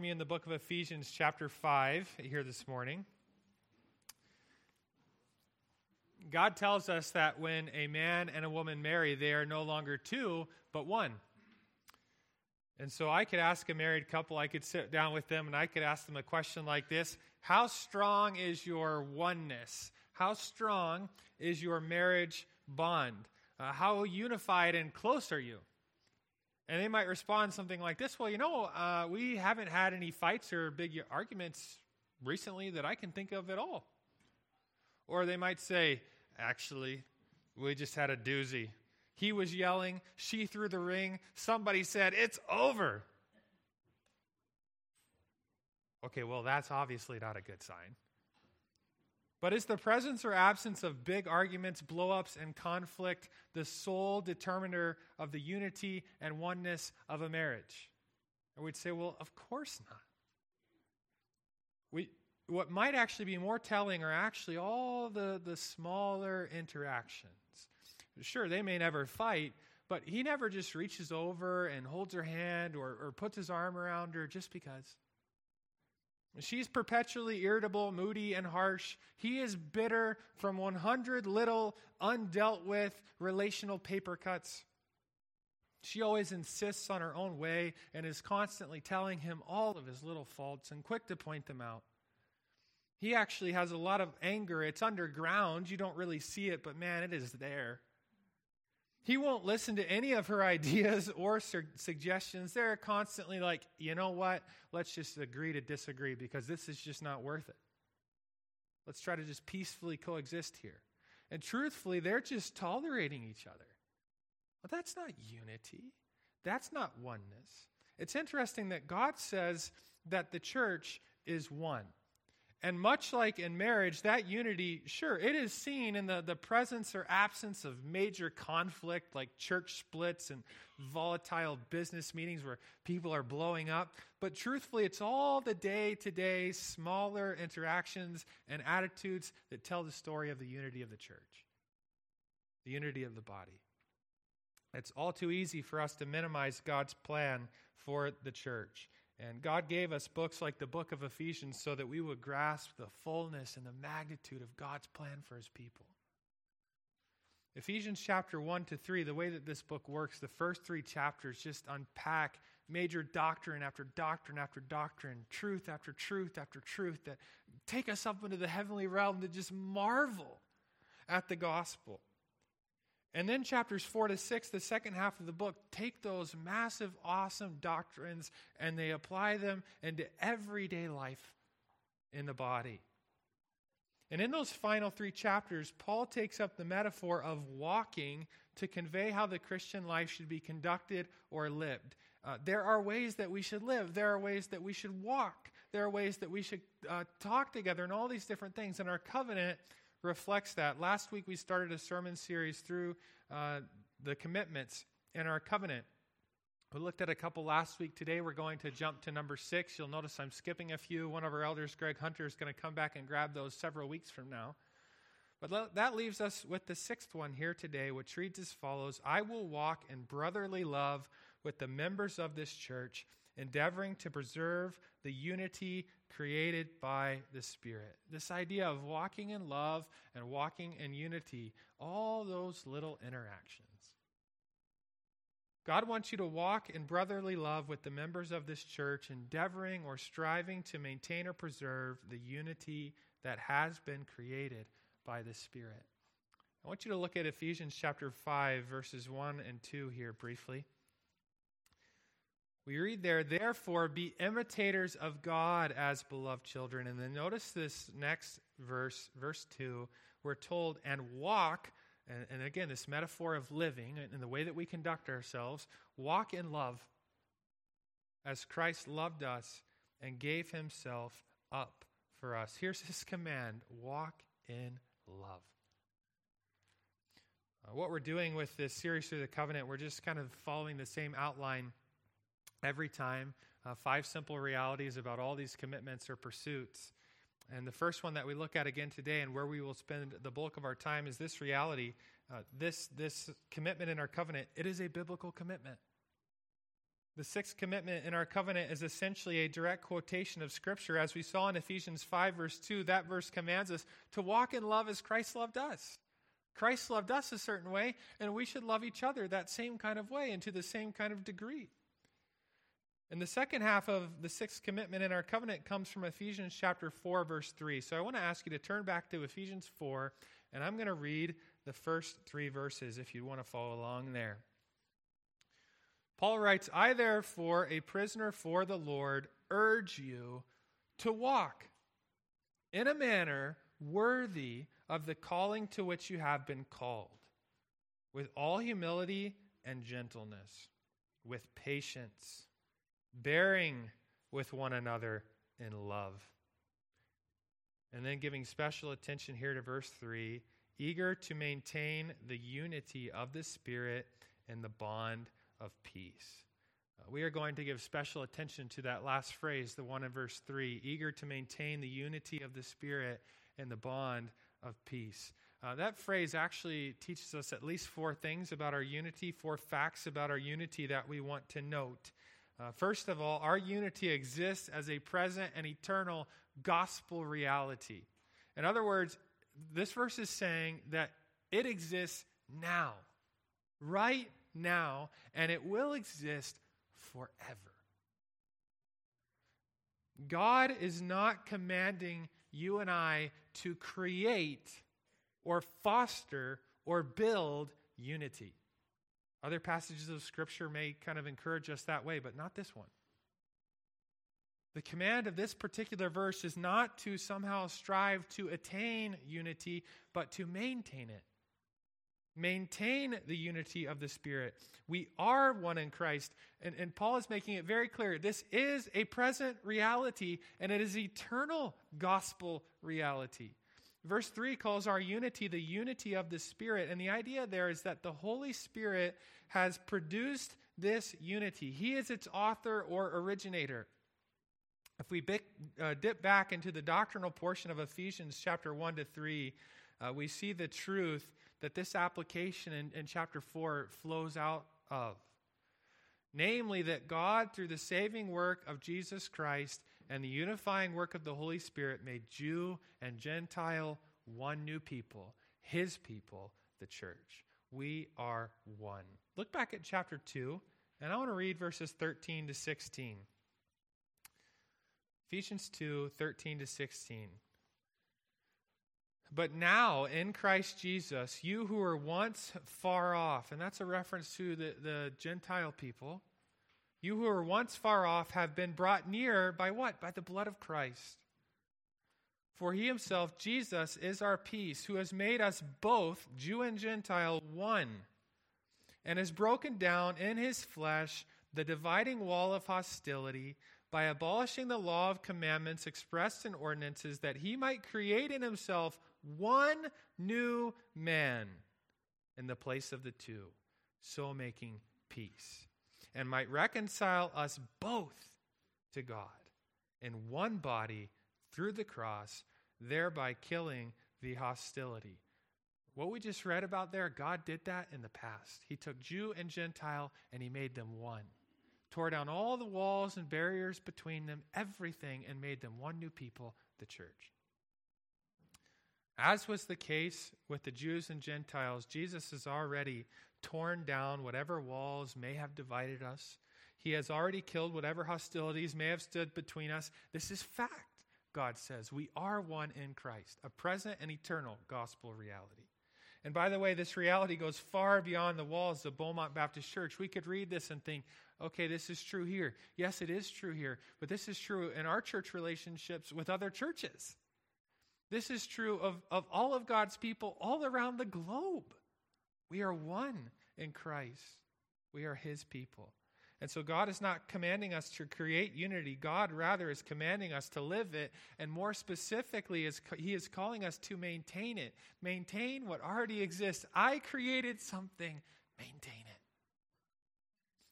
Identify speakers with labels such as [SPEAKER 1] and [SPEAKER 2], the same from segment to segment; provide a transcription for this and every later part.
[SPEAKER 1] me in the book of Ephesians, chapter 5, here this morning. God tells us that when a man and a woman marry, they are no longer two, but one. And so I could ask a married couple, I could sit down with them and I could ask them a question like this How strong is your oneness? How strong is your marriage bond? Uh, how unified and close are you? And they might respond something like this Well, you know, uh, we haven't had any fights or big arguments recently that I can think of at all. Or they might say, Actually, we just had a doozy. He was yelling, she threw the ring, somebody said, It's over. Okay, well, that's obviously not a good sign. But is the presence or absence of big arguments, blowups, and conflict the sole determiner of the unity and oneness of a marriage? And we'd say, well, of course not. We, what might actually be more telling are actually all the, the smaller interactions. Sure, they may never fight, but he never just reaches over and holds her hand or, or puts his arm around her just because. She's perpetually irritable, moody, and harsh. He is bitter from 100 little undealt with relational paper cuts. She always insists on her own way and is constantly telling him all of his little faults and quick to point them out. He actually has a lot of anger. It's underground. You don't really see it, but man, it is there. He won't listen to any of her ideas or su- suggestions. They're constantly like, you know what? Let's just agree to disagree because this is just not worth it. Let's try to just peacefully coexist here. And truthfully, they're just tolerating each other. Well, that's not unity. That's not oneness. It's interesting that God says that the church is one. And much like in marriage, that unity, sure, it is seen in the, the presence or absence of major conflict like church splits and volatile business meetings where people are blowing up. But truthfully, it's all the day to day smaller interactions and attitudes that tell the story of the unity of the church, the unity of the body. It's all too easy for us to minimize God's plan for the church. And God gave us books like the book of Ephesians so that we would grasp the fullness and the magnitude of God's plan for his people. Ephesians chapter 1 to 3, the way that this book works, the first three chapters just unpack major doctrine after doctrine after doctrine, truth after truth after truth that take us up into the heavenly realm to just marvel at the gospel. And then chapters 4 to 6, the second half of the book, take those massive, awesome doctrines and they apply them into everyday life in the body. And in those final three chapters, Paul takes up the metaphor of walking to convey how the Christian life should be conducted or lived. Uh, there are ways that we should live, there are ways that we should walk, there are ways that we should uh, talk together, and all these different things. And our covenant reflects that. Last week we started a sermon series through uh, the commitments in our covenant. We looked at a couple last week. Today we're going to jump to number six. You'll notice I'm skipping a few. One of our elders, Greg Hunter, is going to come back and grab those several weeks from now. But that leaves us with the sixth one here today, which reads as follows I will walk in brotherly love with the members of this church, endeavoring to preserve the unity created by the Spirit. This idea of walking in love and walking in unity, all those little interactions. God wants you to walk in brotherly love with the members of this church, endeavoring or striving to maintain or preserve the unity that has been created by the Spirit. I want you to look at Ephesians chapter 5, verses 1 and 2 here briefly. We read there, therefore, be imitators of God as beloved children. And then notice this next verse, verse 2. We're told, and walk, and, and again, this metaphor of living and the way that we conduct ourselves, walk in love as Christ loved us and gave himself up for us. Here's his command walk in love. Uh, what we're doing with this series through the covenant, we're just kind of following the same outline every time. Uh, five simple realities about all these commitments or pursuits. And the first one that we look at again today, and where we will spend the bulk of our time, is this reality. Uh, this, this commitment in our covenant, it is a biblical commitment. The sixth commitment in our covenant is essentially a direct quotation of Scripture. As we saw in Ephesians 5, verse 2, that verse commands us to walk in love as Christ loved us. Christ loved us a certain way, and we should love each other that same kind of way and to the same kind of degree. And the second half of the sixth commitment in our covenant comes from Ephesians chapter 4, verse 3. So I want to ask you to turn back to Ephesians 4, and I'm going to read the first three verses if you want to follow along there. Paul writes, I therefore, a prisoner for the Lord, urge you to walk in a manner worthy of the calling to which you have been called, with all humility and gentleness, with patience bearing with one another in love. And then giving special attention here to verse 3 eager to maintain the unity of the Spirit and the bond of peace. Uh, we are going to give special attention to that last phrase, the one in verse 3 eager to maintain the unity of the Spirit and the bond of peace. Uh, that phrase actually teaches us at least four things about our unity, four facts about our unity that we want to note. Uh, first of all, our unity exists as a present and eternal gospel reality. In other words, this verse is saying that it exists now, right now, and it will exist forever. God is not commanding you and I to create or foster or build unity. Other passages of Scripture may kind of encourage us that way, but not this one. The command of this particular verse is not to somehow strive to attain unity, but to maintain it. Maintain the unity of the Spirit. We are one in Christ. And, and Paul is making it very clear this is a present reality, and it is eternal gospel reality. Verse 3 calls our unity the unity of the Spirit. And the idea there is that the Holy Spirit has produced this unity. He is its author or originator. If we uh, dip back into the doctrinal portion of Ephesians chapter 1 to 3, uh, we see the truth that this application in, in chapter 4 flows out of. Namely, that God, through the saving work of Jesus Christ, and the unifying work of the Holy Spirit made Jew and Gentile one new people, his people, the church. We are one. Look back at chapter 2, and I want to read verses 13 to 16. Ephesians 2 13 to 16. But now, in Christ Jesus, you who were once far off, and that's a reference to the, the Gentile people, you who were once far off have been brought near by what? By the blood of Christ. For he himself, Jesus, is our peace, who has made us both, Jew and Gentile, one, and has broken down in his flesh the dividing wall of hostility by abolishing the law of commandments expressed in ordinances, that he might create in himself one new man in the place of the two, so making peace and might reconcile us both to God in one body through the cross, thereby killing the hostility. What we just read about there, God did that in the past. He took Jew and Gentile and he made them one. Tore down all the walls and barriers between them, everything, and made them one new people, the church. As was the case with the Jews and Gentiles, Jesus is already torn down whatever walls may have divided us. He has already killed whatever hostilities may have stood between us. This is fact, God says. We are one in Christ, a present and eternal gospel reality. And by the way, this reality goes far beyond the walls of Beaumont Baptist Church. We could read this and think, okay, this is true here. Yes, it is true here, but this is true in our church relationships with other churches. This is true of, of all of God's people all around the globe. We are one in Christ. We are his people. And so God is not commanding us to create unity. God rather is commanding us to live it. And more specifically, is he is calling us to maintain it. Maintain what already exists. I created something, maintain it.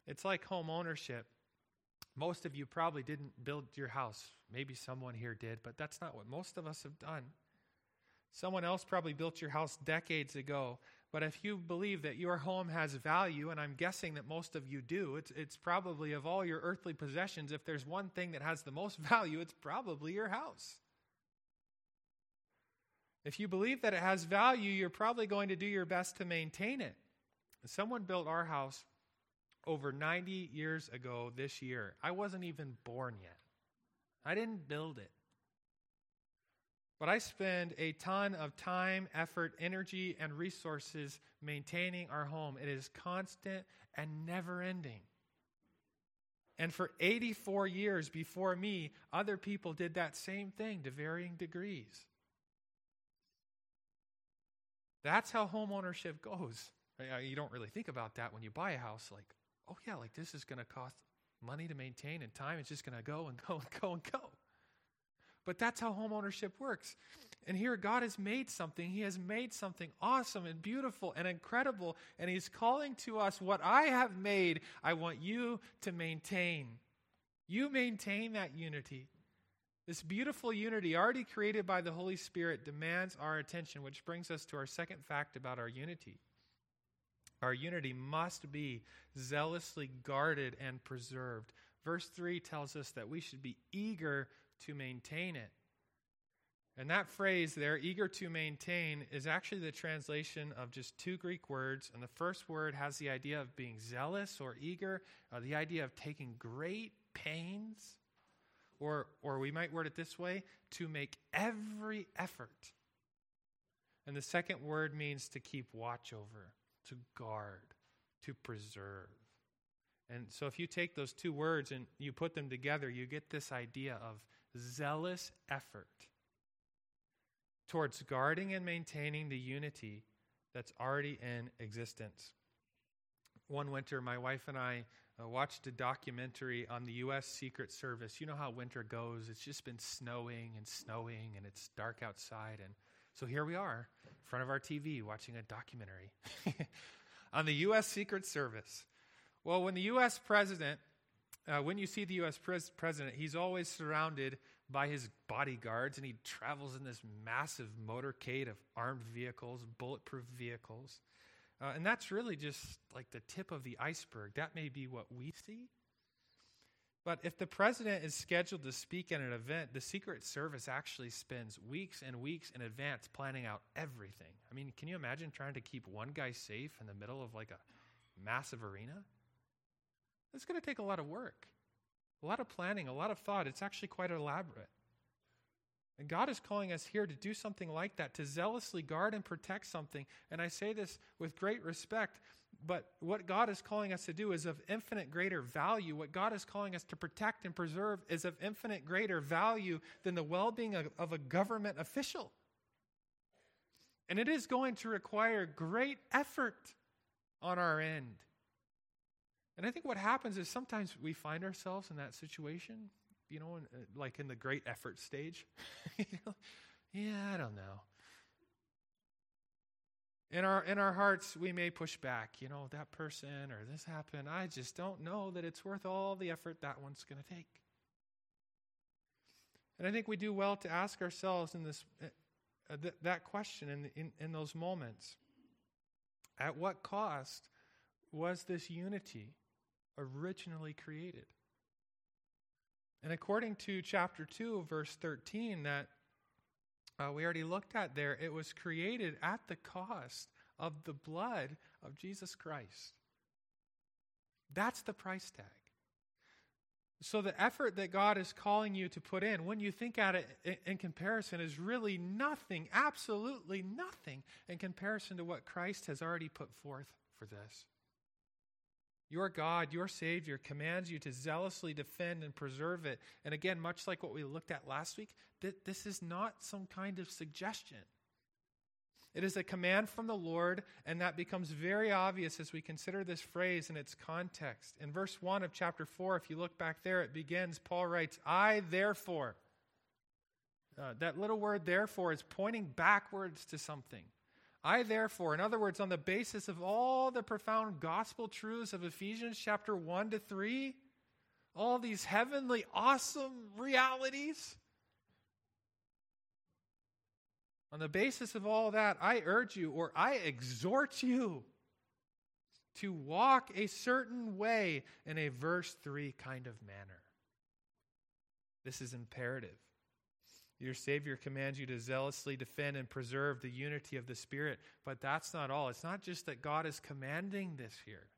[SPEAKER 1] It's like home ownership. Most of you probably didn't build your house. Maybe someone here did, but that's not what most of us have done. Someone else probably built your house decades ago, But if you believe that your home has value, and I'm guessing that most of you do, it's, it's probably of all your earthly possessions, if there's one thing that has the most value, it's probably your house. If you believe that it has value, you're probably going to do your best to maintain it. Someone built our house over 90 years ago this year. I wasn't even born yet. I didn't build it. But I spend a ton of time, effort, energy, and resources maintaining our home. It is constant and never ending. And for 84 years before me, other people did that same thing to varying degrees. That's how homeownership goes. You don't really think about that when you buy a house, like, oh, yeah, like this is going to cost money to maintain and time. It's just going to go and go and go and go. But that's how homeownership works. And here, God has made something. He has made something awesome and beautiful and incredible. And He's calling to us what I have made, I want you to maintain. You maintain that unity. This beautiful unity, already created by the Holy Spirit, demands our attention, which brings us to our second fact about our unity. Our unity must be zealously guarded and preserved. Verse 3 tells us that we should be eager to maintain it. And that phrase there, eager to maintain, is actually the translation of just two Greek words. And the first word has the idea of being zealous or eager, uh, the idea of taking great pains. Or, or we might word it this way to make every effort. And the second word means to keep watch over, to guard, to preserve. And so if you take those two words and you put them together, you get this idea of zealous effort towards guarding and maintaining the unity that's already in existence. One winter, my wife and I uh, watched a documentary on the U.S. Secret Service. You know how winter goes. It's just been snowing and snowing, and it's dark outside. And so here we are in front of our TV watching a documentary on the U.S. Secret Service. Well, when the U.S. president uh, when you see the U.S. pres- president, he's always surrounded by his bodyguards, and he travels in this massive motorcade of armed vehicles, bulletproof vehicles. Uh, and that's really just like the tip of the iceberg. That may be what we see. But if the president is scheduled to speak at an event, the Secret Service actually spends weeks and weeks in advance planning out everything. I mean, can you imagine trying to keep one guy safe in the middle of like a massive arena? It's going to take a lot of work, a lot of planning, a lot of thought. It's actually quite elaborate. And God is calling us here to do something like that, to zealously guard and protect something. And I say this with great respect, but what God is calling us to do is of infinite greater value. What God is calling us to protect and preserve is of infinite greater value than the well being of, of a government official. And it is going to require great effort on our end. And I think what happens is sometimes we find ourselves in that situation, you know, in, uh, like in the great effort stage. yeah, I don't know. In our in our hearts, we may push back. You know, that person or this happened. I just don't know that it's worth all the effort that one's going to take. And I think we do well to ask ourselves in this uh, uh, th- that question in, in in those moments. At what cost was this unity? Originally created. And according to chapter 2, verse 13, that uh, we already looked at there, it was created at the cost of the blood of Jesus Christ. That's the price tag. So, the effort that God is calling you to put in, when you think at it in comparison, is really nothing, absolutely nothing, in comparison to what Christ has already put forth for this. Your God, your Savior, commands you to zealously defend and preserve it. And again, much like what we looked at last week, th- this is not some kind of suggestion. It is a command from the Lord, and that becomes very obvious as we consider this phrase in its context. In verse 1 of chapter 4, if you look back there, it begins, Paul writes, I therefore. Uh, that little word therefore is pointing backwards to something. I, therefore, in other words, on the basis of all the profound gospel truths of Ephesians chapter 1 to 3, all these heavenly, awesome realities, on the basis of all that, I urge you or I exhort you to walk a certain way in a verse 3 kind of manner. This is imperative. Your Savior commands you to zealously defend and preserve the unity of the Spirit, but that's not all. It's not just that God is commanding this here.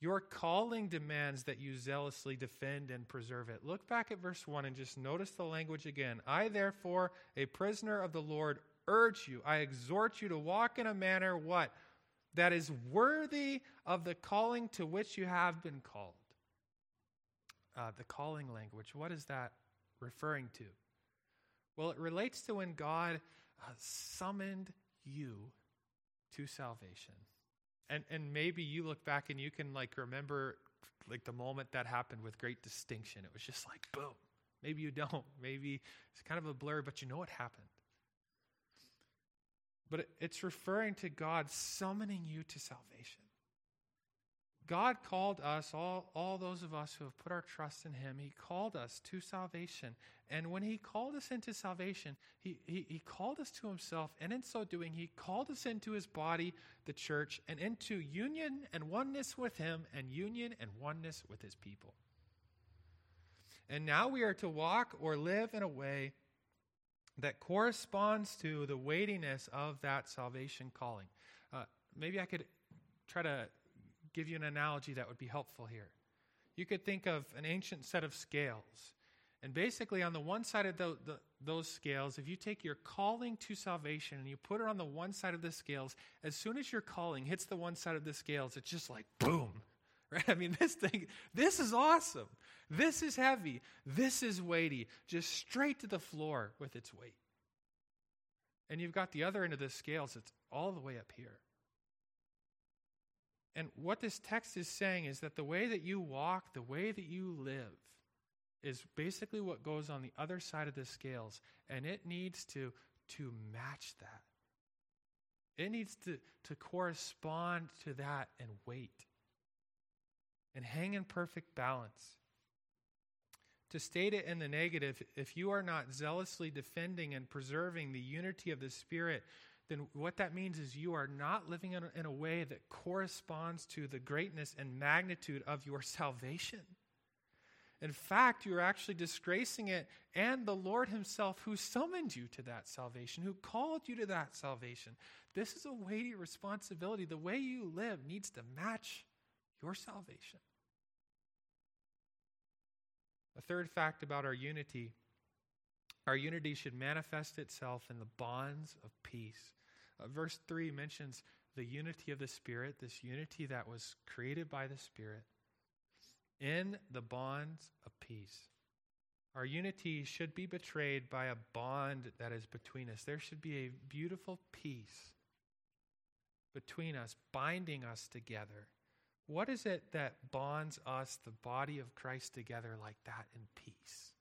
[SPEAKER 1] Your calling demands that you zealously defend and preserve it. Look back at verse 1 and just notice the language again. I, therefore, a prisoner of the Lord, urge you, I exhort you to walk in a manner what? That is worthy of the calling to which you have been called. Uh, the calling language, what is that referring to? Well, it relates to when God uh, summoned you to salvation. And and maybe you look back and you can like remember like the moment that happened with great distinction. It was just like boom. Maybe you don't. Maybe it's kind of a blur, but you know what happened. But it, it's referring to God summoning you to salvation. God called us, all, all those of us who have put our trust in Him, He called us to salvation. And when He called us into salvation, he, he, he called us to Himself. And in so doing, He called us into His body, the church, and into union and oneness with Him, and union and oneness with His people. And now we are to walk or live in a way that corresponds to the weightiness of that salvation calling. Uh, maybe I could try to give you an analogy that would be helpful here. You could think of an ancient set of scales. And basically, on the one side of the, the, those scales, if you take your calling to salvation and you put it on the one side of the scales, as soon as your calling hits the one side of the scales, it's just like boom. Right? I mean, this thing, this is awesome. This is heavy. This is weighty. Just straight to the floor with its weight. And you've got the other end of the scales, it's all the way up here. And what this text is saying is that the way that you walk, the way that you live, is basically what goes on the other side of the scales. And it needs to, to match that. It needs to, to correspond to that and weight and hang in perfect balance. To state it in the negative, if you are not zealously defending and preserving the unity of the Spirit, then what that means is you are not living in a, in a way that corresponds to the greatness and magnitude of your salvation. In fact, you're actually disgracing it and the Lord Himself who summoned you to that salvation, who called you to that salvation. This is a weighty responsibility. The way you live needs to match your salvation. A third fact about our unity our unity should manifest itself in the bonds of peace. Uh, verse 3 mentions the unity of the Spirit, this unity that was created by the Spirit, in the bonds of peace. Our unity should be betrayed by a bond that is between us. There should be a beautiful peace between us, binding us together. What is it that bonds us, the body of Christ, together like that in peace?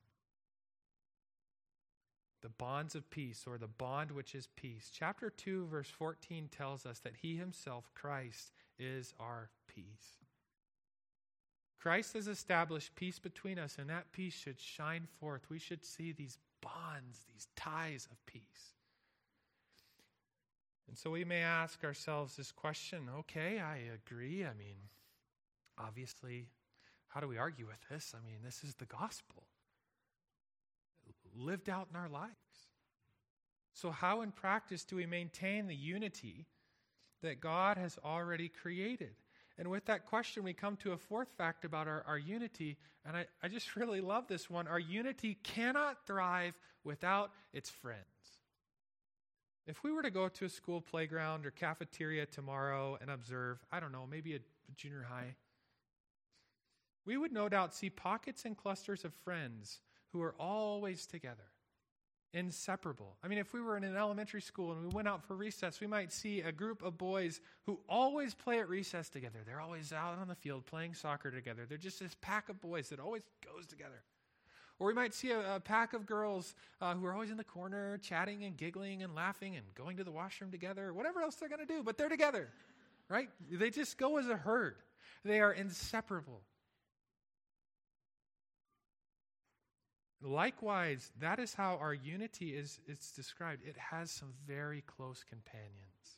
[SPEAKER 1] The bonds of peace, or the bond which is peace. Chapter 2, verse 14 tells us that He Himself, Christ, is our peace. Christ has established peace between us, and that peace should shine forth. We should see these bonds, these ties of peace. And so we may ask ourselves this question okay, I agree. I mean, obviously, how do we argue with this? I mean, this is the gospel lived out in our lives. So, how in practice do we maintain the unity that God has already created? And with that question, we come to a fourth fact about our, our unity. And I, I just really love this one. Our unity cannot thrive without its friends. If we were to go to a school playground or cafeteria tomorrow and observe, I don't know, maybe a junior high, we would no doubt see pockets and clusters of friends who are always together, inseparable. I mean, if we were in an elementary school and we went out for recess, we might see a group of boys who always play at recess together. They're always out on the field playing soccer together. They're just this pack of boys that always goes together. Or we might see a, a pack of girls uh, who are always in the corner chatting and giggling and laughing and going to the washroom together, whatever else they're going to do, but they're together, right? They just go as a herd. They are inseparable. Likewise, that is how our unity is it's described. It has some very close companions.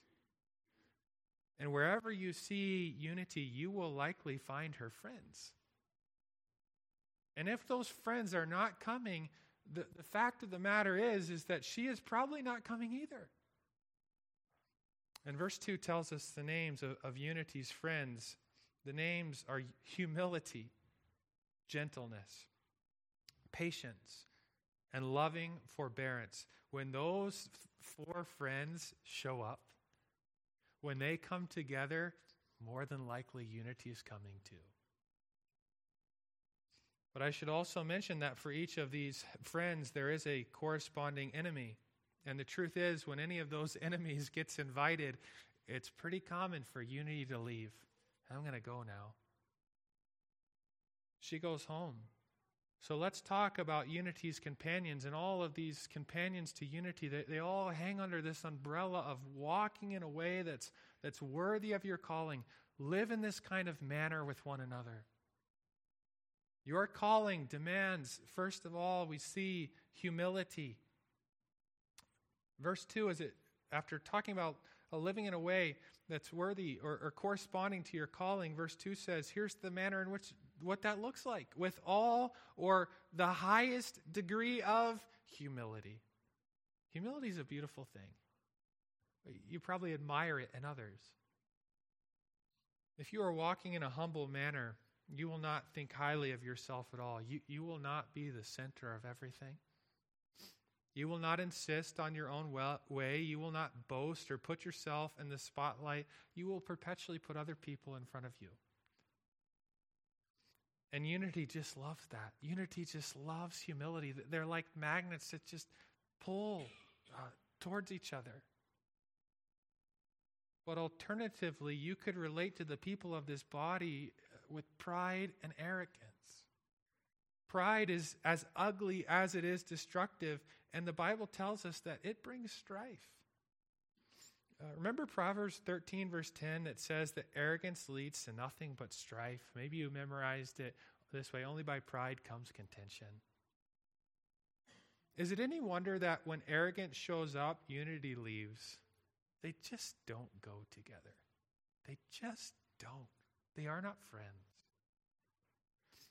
[SPEAKER 1] And wherever you see unity, you will likely find her friends. And if those friends are not coming, the, the fact of the matter is, is that she is probably not coming either. And verse 2 tells us the names of, of unity's friends. The names are humility, gentleness, patience, and loving forbearance. When those four friends show up, when they come together, more than likely unity is coming too. But I should also mention that for each of these friends, there is a corresponding enemy. And the truth is, when any of those enemies gets invited, it's pretty common for unity to leave. I'm going to go now. She goes home. So let's talk about Unity's companions and all of these companions to Unity. They, they all hang under this umbrella of walking in a way that's, that's worthy of your calling. Live in this kind of manner with one another. Your calling demands, first of all, we see humility. Verse 2 is it after talking about living in a way that's worthy or, or, corresponding to your calling, verse 2 says, here's the manner in which what that looks like with all or the highest degree of humility. Humility is a beautiful thing. You probably admire it in others. If you are walking in a humble manner, you will not think highly of yourself at all. You, you will not be the center of everything. You will not insist on your own way. You will not boast or put yourself in the spotlight. You will perpetually put other people in front of you. And unity just loves that. Unity just loves humility. They're like magnets that just pull uh, towards each other. But alternatively, you could relate to the people of this body with pride and arrogance. Pride is as ugly as it is destructive, and the Bible tells us that it brings strife. Uh, remember Proverbs 13, verse 10, that says that arrogance leads to nothing but strife? Maybe you memorized it this way only by pride comes contention. Is it any wonder that when arrogance shows up, unity leaves? They just don't go together. They just don't. They are not friends.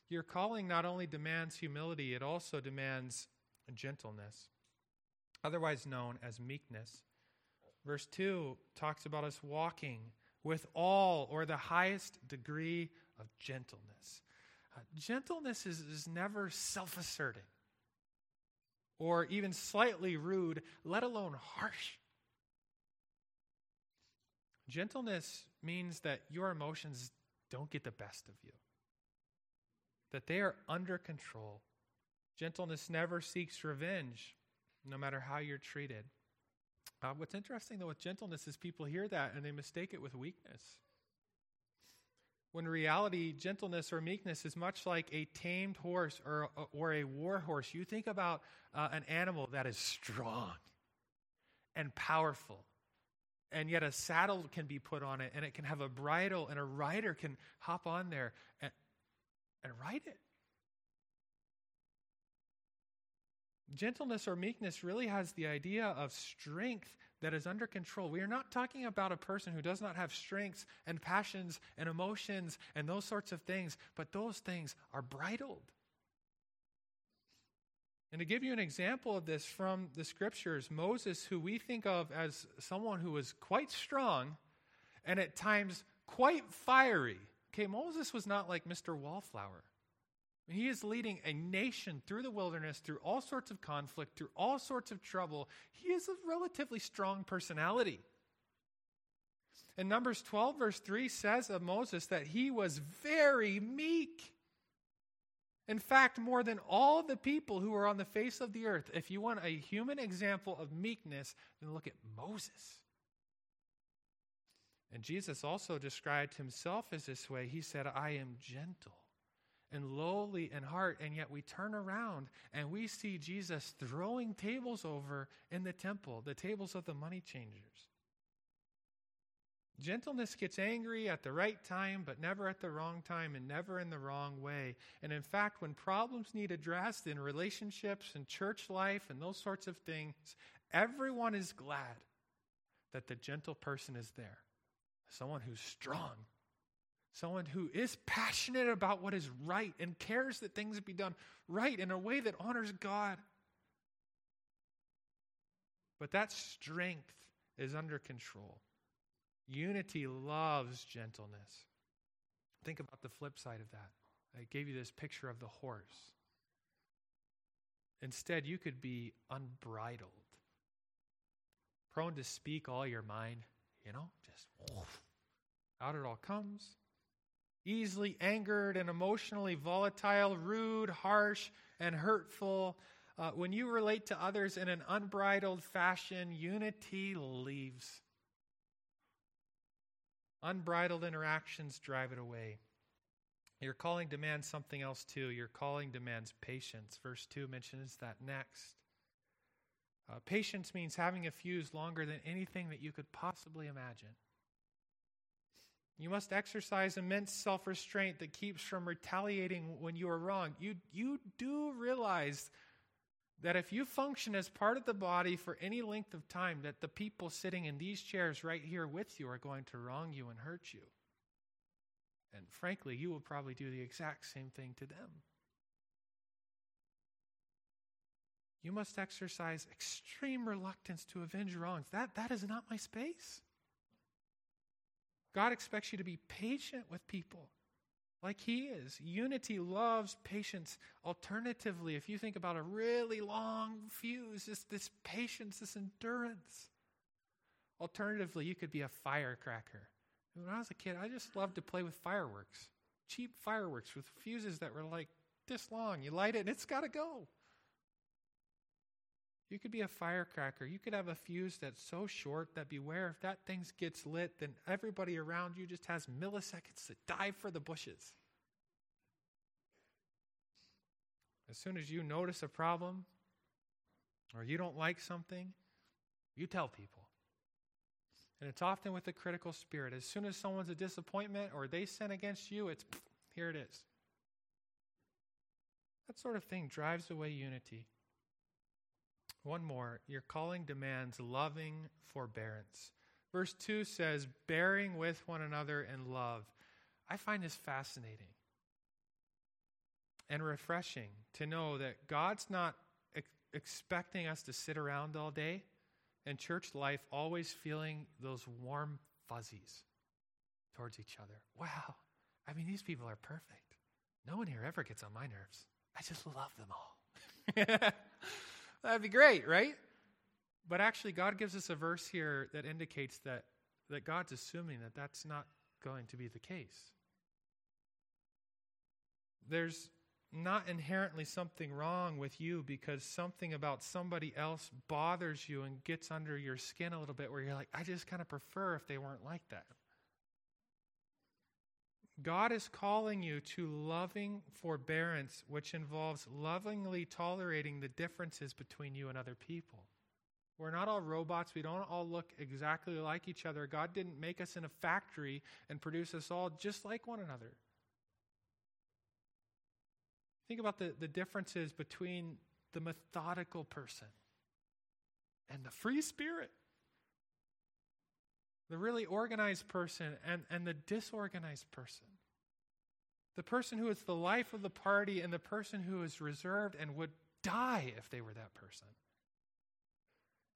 [SPEAKER 1] Your calling not only demands humility, it also demands gentleness, otherwise known as meekness. Verse 2 talks about us walking with all or the highest degree of gentleness. Uh, gentleness is, is never self asserting or even slightly rude, let alone harsh. Gentleness means that your emotions don't get the best of you, that they are under control. Gentleness never seeks revenge, no matter how you're treated. Uh, what's interesting, though, with gentleness is people hear that and they mistake it with weakness. When reality, gentleness or meekness is much like a tamed horse or, or a war horse. You think about uh, an animal that is strong and powerful and yet a saddle can be put on it and it can have a bridle and a rider can hop on there and, and ride it gentleness or meekness really has the idea of strength that is under control we are not talking about a person who does not have strengths and passions and emotions and those sorts of things but those things are bridled and to give you an example of this from the scriptures, Moses, who we think of as someone who was quite strong and at times quite fiery. Okay, Moses was not like Mr. Wallflower. He is leading a nation through the wilderness, through all sorts of conflict, through all sorts of trouble. He is a relatively strong personality. And Numbers 12, verse 3 says of Moses that he was very meek. In fact, more than all the people who are on the face of the earth, if you want a human example of meekness, then look at Moses. And Jesus also described himself as this way. He said, I am gentle and lowly in heart. And yet we turn around and we see Jesus throwing tables over in the temple, the tables of the money changers. Gentleness gets angry at the right time, but never at the wrong time and never in the wrong way. And in fact, when problems need addressed in relationships and church life and those sorts of things, everyone is glad that the gentle person is there. Someone who's strong, someone who is passionate about what is right and cares that things be done right in a way that honors God. But that strength is under control. Unity loves gentleness. Think about the flip side of that. I gave you this picture of the horse. Instead, you could be unbridled, prone to speak all your mind, you know, just out it all comes. Easily angered and emotionally volatile, rude, harsh, and hurtful. Uh, when you relate to others in an unbridled fashion, unity leaves. Unbridled interactions drive it away. Your calling demands something else too. Your calling demands patience. Verse 2 mentions that next. Uh, patience means having a fuse longer than anything that you could possibly imagine. You must exercise immense self restraint that keeps from retaliating when you are wrong. You, you do realize that if you function as part of the body for any length of time, that the people sitting in these chairs right here with you are going to wrong you and hurt you. And frankly, you will probably do the exact same thing to them. You must exercise extreme reluctance to avenge wrongs. That, that is not my space. God expects you to be patient with people like he is. Unity loves patience. Alternatively, if you think about a really long fuse, this, this patience, this endurance. Alternatively, you could be a firecracker. When I was a kid, I just loved to play with fireworks. Cheap fireworks with fuses that were like this long. You light it and it's got to go. You could be a firecracker. You could have a fuse that's so short that beware if that thing gets lit, then everybody around you just has milliseconds to dive for the bushes. As soon as you notice a problem or you don't like something, you tell people. And it's often with a critical spirit. As soon as someone's a disappointment or they sin against you, it's here it is. That sort of thing drives away unity. One more, your calling demands loving forbearance. Verse 2 says, bearing with one another in love. I find this fascinating and refreshing to know that God's not ex- expecting us to sit around all day in church life always feeling those warm fuzzies towards each other. Wow. I mean, these people are perfect. No one here ever gets on my nerves. I just love them all. That'd be great, right? But actually, God gives us a verse here that indicates that, that God's assuming that that's not going to be the case. There's not inherently something wrong with you because something about somebody else bothers you and gets under your skin a little bit where you're like, I just kind of prefer if they weren't like that. God is calling you to loving forbearance, which involves lovingly tolerating the differences between you and other people. We're not all robots. We don't all look exactly like each other. God didn't make us in a factory and produce us all just like one another. Think about the, the differences between the methodical person and the free spirit the really organized person and, and the disorganized person. The person who is the life of the party and the person who is reserved and would die if they were that person.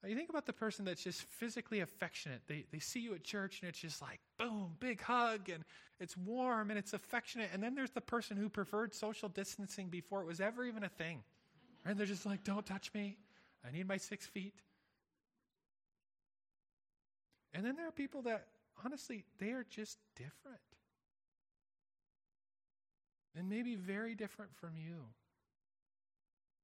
[SPEAKER 1] Now, you think about the person that's just physically affectionate. They, they see you at church and it's just like, boom, big hug, and it's warm and it's affectionate. And then there's the person who preferred social distancing before it was ever even a thing. And they're just like, don't touch me. I need my six feet. And then there are people that, honestly, they are just different. And maybe very different from you.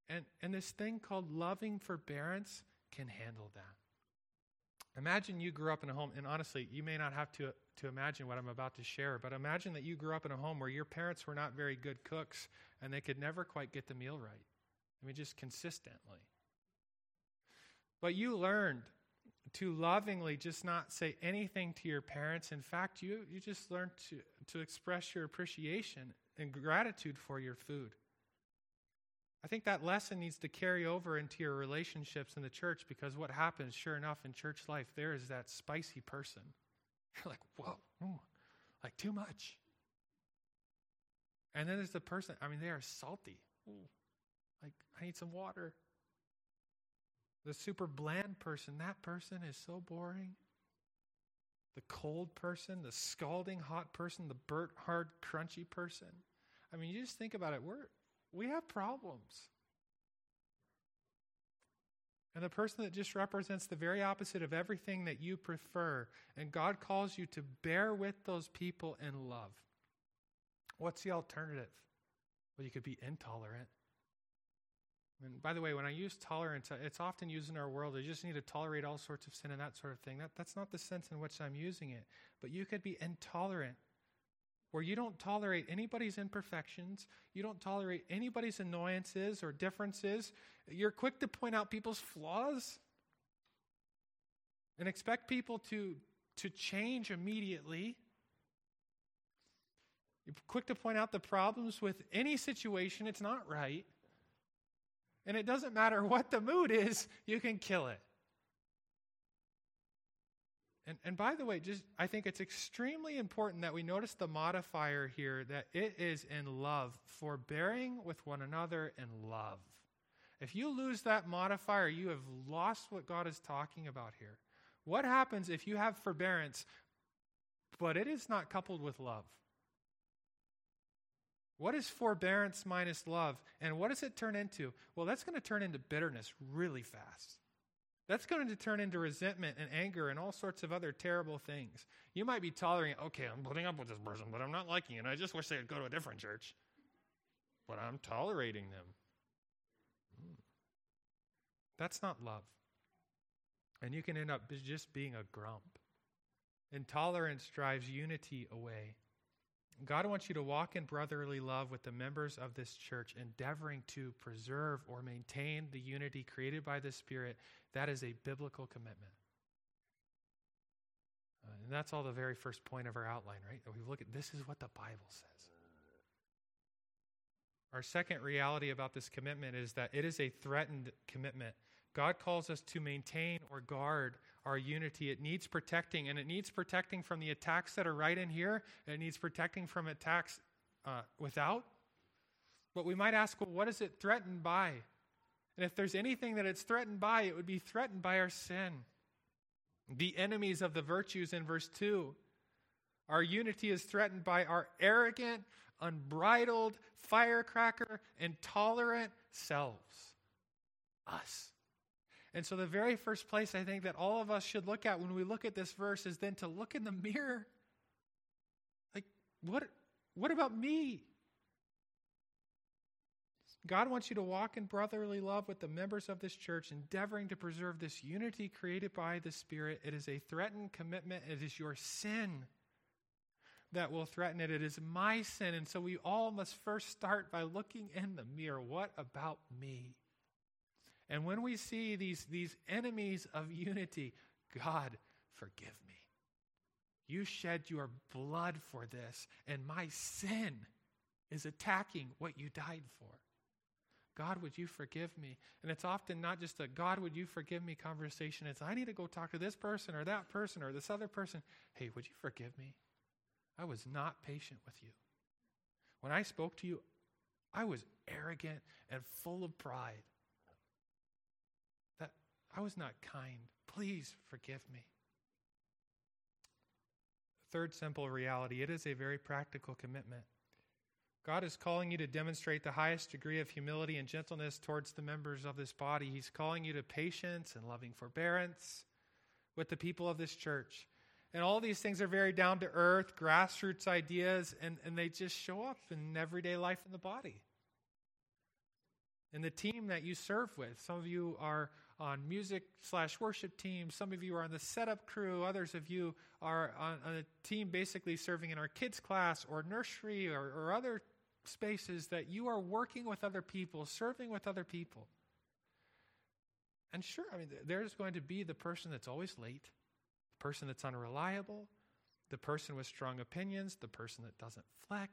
[SPEAKER 1] And, and this thing called loving forbearance can handle that. Imagine you grew up in a home, and honestly, you may not have to, to imagine what I'm about to share, but imagine that you grew up in a home where your parents were not very good cooks and they could never quite get the meal right. I mean, just consistently. But you learned to lovingly just not say anything to your parents. In fact, you, you just learn to, to express your appreciation and gratitude for your food. I think that lesson needs to carry over into your relationships in the church because what happens, sure enough, in church life, there is that spicy person. You're like, whoa, ooh, like too much. And then there's the person, I mean, they are salty. Ooh, like, I need some water. The super bland person, that person is so boring. The cold person, the scalding hot person, the burnt hard crunchy person. I mean, you just think about it. We're we have problems. And the person that just represents the very opposite of everything that you prefer, and God calls you to bear with those people in love. What's the alternative? Well, you could be intolerant. And by the way, when I use tolerance, uh, it's often used in our world. You just need to tolerate all sorts of sin and that sort of thing. That, that's not the sense in which I'm using it. But you could be intolerant where you don't tolerate anybody's imperfections, you don't tolerate anybody's annoyances or differences. You're quick to point out people's flaws and expect people to, to change immediately. You're quick to point out the problems with any situation, it's not right. And it doesn't matter what the mood is, you can kill it. And, and by the way, just I think it's extremely important that we notice the modifier here that it is in love, forbearing with one another in love. If you lose that modifier, you have lost what God is talking about here. What happens if you have forbearance, but it is not coupled with love? What is forbearance minus love? And what does it turn into? Well, that's going to turn into bitterness really fast. That's going to turn into resentment and anger and all sorts of other terrible things. You might be tolerating, okay, I'm putting up with this person, but I'm not liking it. I just wish they would go to a different church. But I'm tolerating them. Hmm. That's not love. And you can end up just being a grump. Intolerance drives unity away. God wants you to walk in brotherly love with the members of this church, endeavoring to preserve or maintain the unity created by the Spirit. That is a biblical commitment. Uh, and that's all the very first point of our outline, right? We look at this is what the Bible says. Our second reality about this commitment is that it is a threatened commitment. God calls us to maintain or guard our unity. It needs protecting, and it needs protecting from the attacks that are right in here, it needs protecting from attacks uh, without. But we might ask, well, what is it threatened by? And if there's anything that it's threatened by, it would be threatened by our sin. The enemies of the virtues in verse 2. Our unity is threatened by our arrogant, unbridled, firecracker, intolerant selves. Us. And so, the very first place I think that all of us should look at when we look at this verse is then to look in the mirror. Like, what, what about me? God wants you to walk in brotherly love with the members of this church, endeavoring to preserve this unity created by the Spirit. It is a threatened commitment. It is your sin that will threaten it. It is my sin. And so we all must first start by looking in the mirror. What about me? And when we see these, these enemies of unity, God, forgive me. You shed your blood for this, and my sin is attacking what you died for. God, would you forgive me? And it's often not just a God, would you forgive me conversation. It's I need to go talk to this person or that person or this other person. Hey, would you forgive me? I was not patient with you. When I spoke to you, I was arrogant and full of pride. I was not kind. Please forgive me. Third simple reality it is a very practical commitment. God is calling you to demonstrate the highest degree of humility and gentleness towards the members of this body. He's calling you to patience and loving forbearance with the people of this church. And all these things are very down to earth, grassroots ideas, and, and they just show up in everyday life in the body. In the team that you serve with, some of you are on music slash worship teams. Some of you are on the setup crew. Others of you are on, on a team basically serving in our kids' class or nursery or, or other spaces that you are working with other people, serving with other people. And sure, I mean, there's going to be the person that's always late, the person that's unreliable, the person with strong opinions, the person that doesn't flex.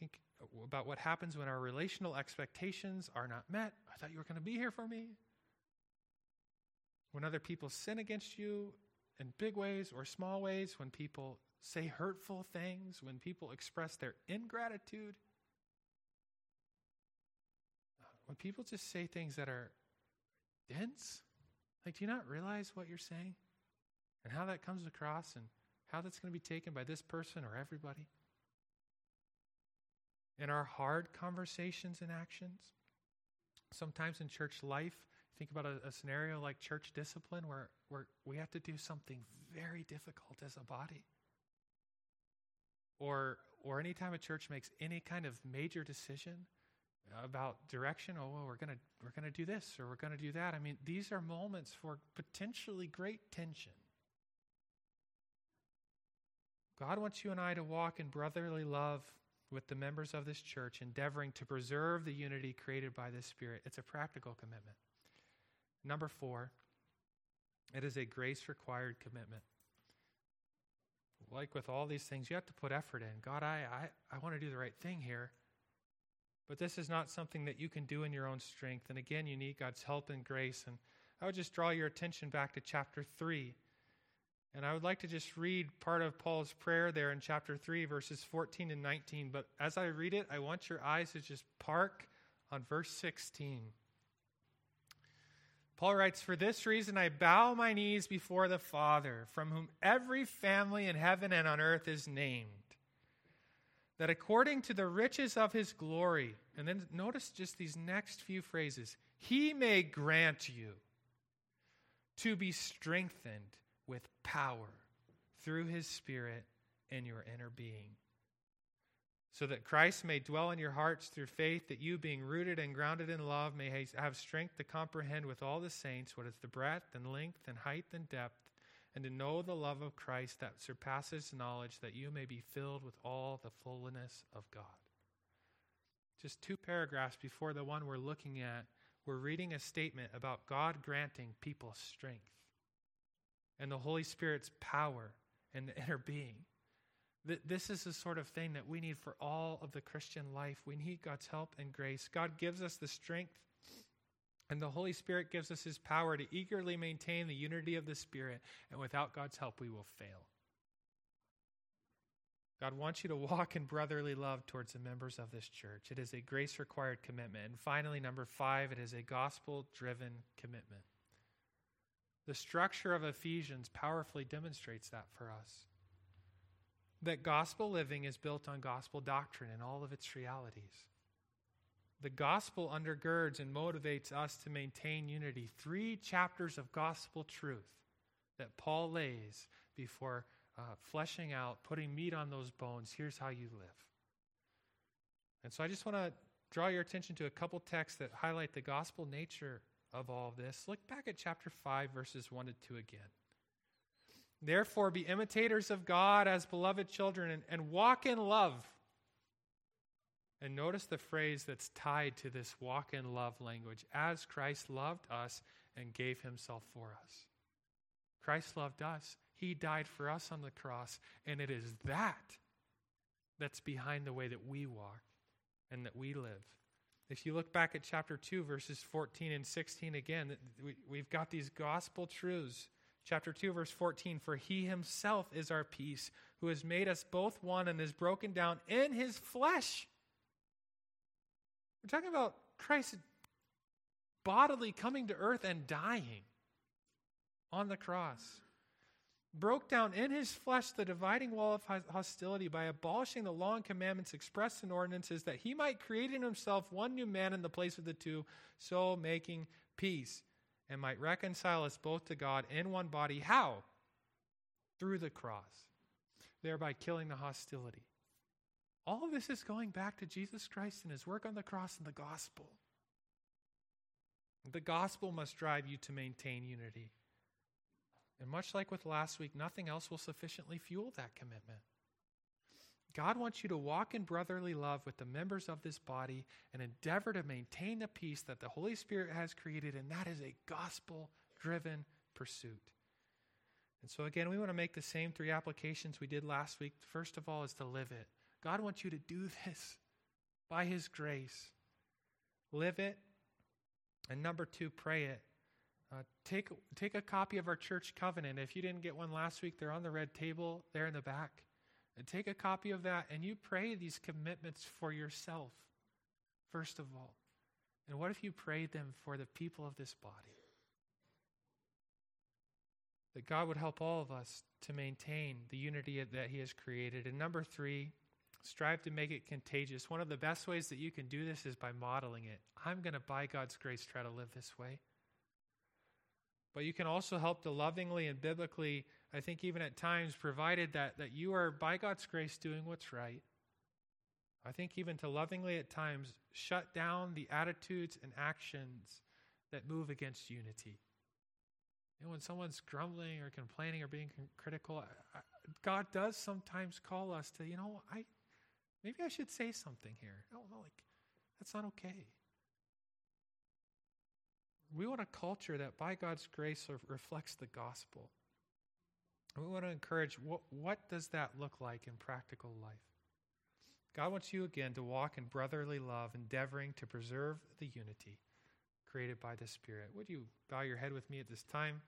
[SPEAKER 1] Think uh, about what happens when our relational expectations are not met. I thought you were going to be here for me. When other people sin against you in big ways or small ways, when people say hurtful things, when people express their ingratitude, uh, when people just say things that are dense, like, do you not realize what you're saying and how that comes across and how that's going to be taken by this person or everybody? In our hard conversations and actions, sometimes in church life, think about a, a scenario like church discipline where, where we have to do something very difficult as a body. Or or anytime a church makes any kind of major decision about direction oh well, we're going we're to do this or we're going to do that. I mean these are moments for potentially great tension. God wants you and i to walk in brotherly love with the members of this church endeavoring to preserve the unity created by the spirit it's a practical commitment number 4 it is a grace required commitment like with all these things, you have to put effort in. God, I, I, I want to do the right thing here. But this is not something that you can do in your own strength. And again, you need God's help and grace. And I would just draw your attention back to chapter 3. And I would like to just read part of Paul's prayer there in chapter 3, verses 14 and 19. But as I read it, I want your eyes to just park on verse 16. Paul writes, For this reason I bow my knees before the Father, from whom every family in heaven and on earth is named, that according to the riches of his glory, and then notice just these next few phrases, he may grant you to be strengthened with power through his Spirit in your inner being so that Christ may dwell in your hearts through faith, that you, being rooted and grounded in love, may have strength to comprehend with all the saints what is the breadth and length and height and depth, and to know the love of Christ that surpasses knowledge, that you may be filled with all the fullness of God. Just two paragraphs before the one we're looking at, we're reading a statement about God granting people strength and the Holy Spirit's power and the inner being. This is the sort of thing that we need for all of the Christian life. We need God's help and grace. God gives us the strength, and the Holy Spirit gives us His power to eagerly maintain the unity of the Spirit. And without God's help, we will fail. God wants you to walk in brotherly love towards the members of this church. It is a grace required commitment. And finally, number five, it is a gospel driven commitment. The structure of Ephesians powerfully demonstrates that for us that gospel living is built on gospel doctrine and all of its realities. The gospel undergirds and motivates us to maintain unity. Three chapters of gospel truth that Paul lays before uh, fleshing out, putting meat on those bones. Here's how you live. And so I just want to draw your attention to a couple texts that highlight the gospel nature of all of this. Look back at chapter 5, verses 1 to 2 again. Therefore, be imitators of God as beloved children and, and walk in love. And notice the phrase that's tied to this walk in love language as Christ loved us and gave himself for us. Christ loved us, he died for us on the cross, and it is that that's behind the way that we walk and that we live. If you look back at chapter 2, verses 14 and 16 again, we, have got these gospel truths Chapter 2, verse 14 For he himself is our peace, who has made us both one and is broken down in his flesh. We're talking about Christ bodily coming to earth and dying on the cross. Broke down in his flesh the dividing wall of hostility by abolishing the law and commandments expressed in ordinances, that he might create in himself one new man in the place of the two, so making peace and might reconcile us both to God in one body. How? Through the cross, thereby killing the hostility. All of this is going back to Jesus Christ and his work on the cross and the gospel. The gospel must drive you to maintain unity. And much like with last week, nothing else will sufficiently fuel that commitment. God wants you to walk in brotherly love with the members of this body and endeavor to maintain the peace that the Holy Spirit has created, and that is a gospel driven pursuit. And so, again, we want to make the same three applications we did last week. First of all, is to live it. God wants you to do this by His grace. Live it. And number two, pray it. Uh, take, take a copy of our church covenant. If you didn't get one last week, they're on the red table there in the back. And take a copy of that and you pray these commitments for yourself, first of all. And what if you prayed them for the people of this body? That God would help all of us to maintain the unity that He has created. And number three, strive to make it contagious. One of the best ways that you can do this is by modeling it. I'm going to, by God's grace, try to live this way. But you can also help to lovingly and biblically, I think, even at times, provided that, that you are, by God's grace, doing what's right. I think, even to lovingly at times, shut down the attitudes and actions that move against unity. Know, when someone's grumbling or complaining or being critical, God does sometimes call us to, you know, I maybe I should say something here. No, no, like that's not okay. We want a culture that, by God's grace, reflects the gospel. We want to encourage what, what does that look like in practical life? God wants you again to walk in brotherly love, endeavoring to preserve the unity created by the Spirit. Would you bow your head with me at this time?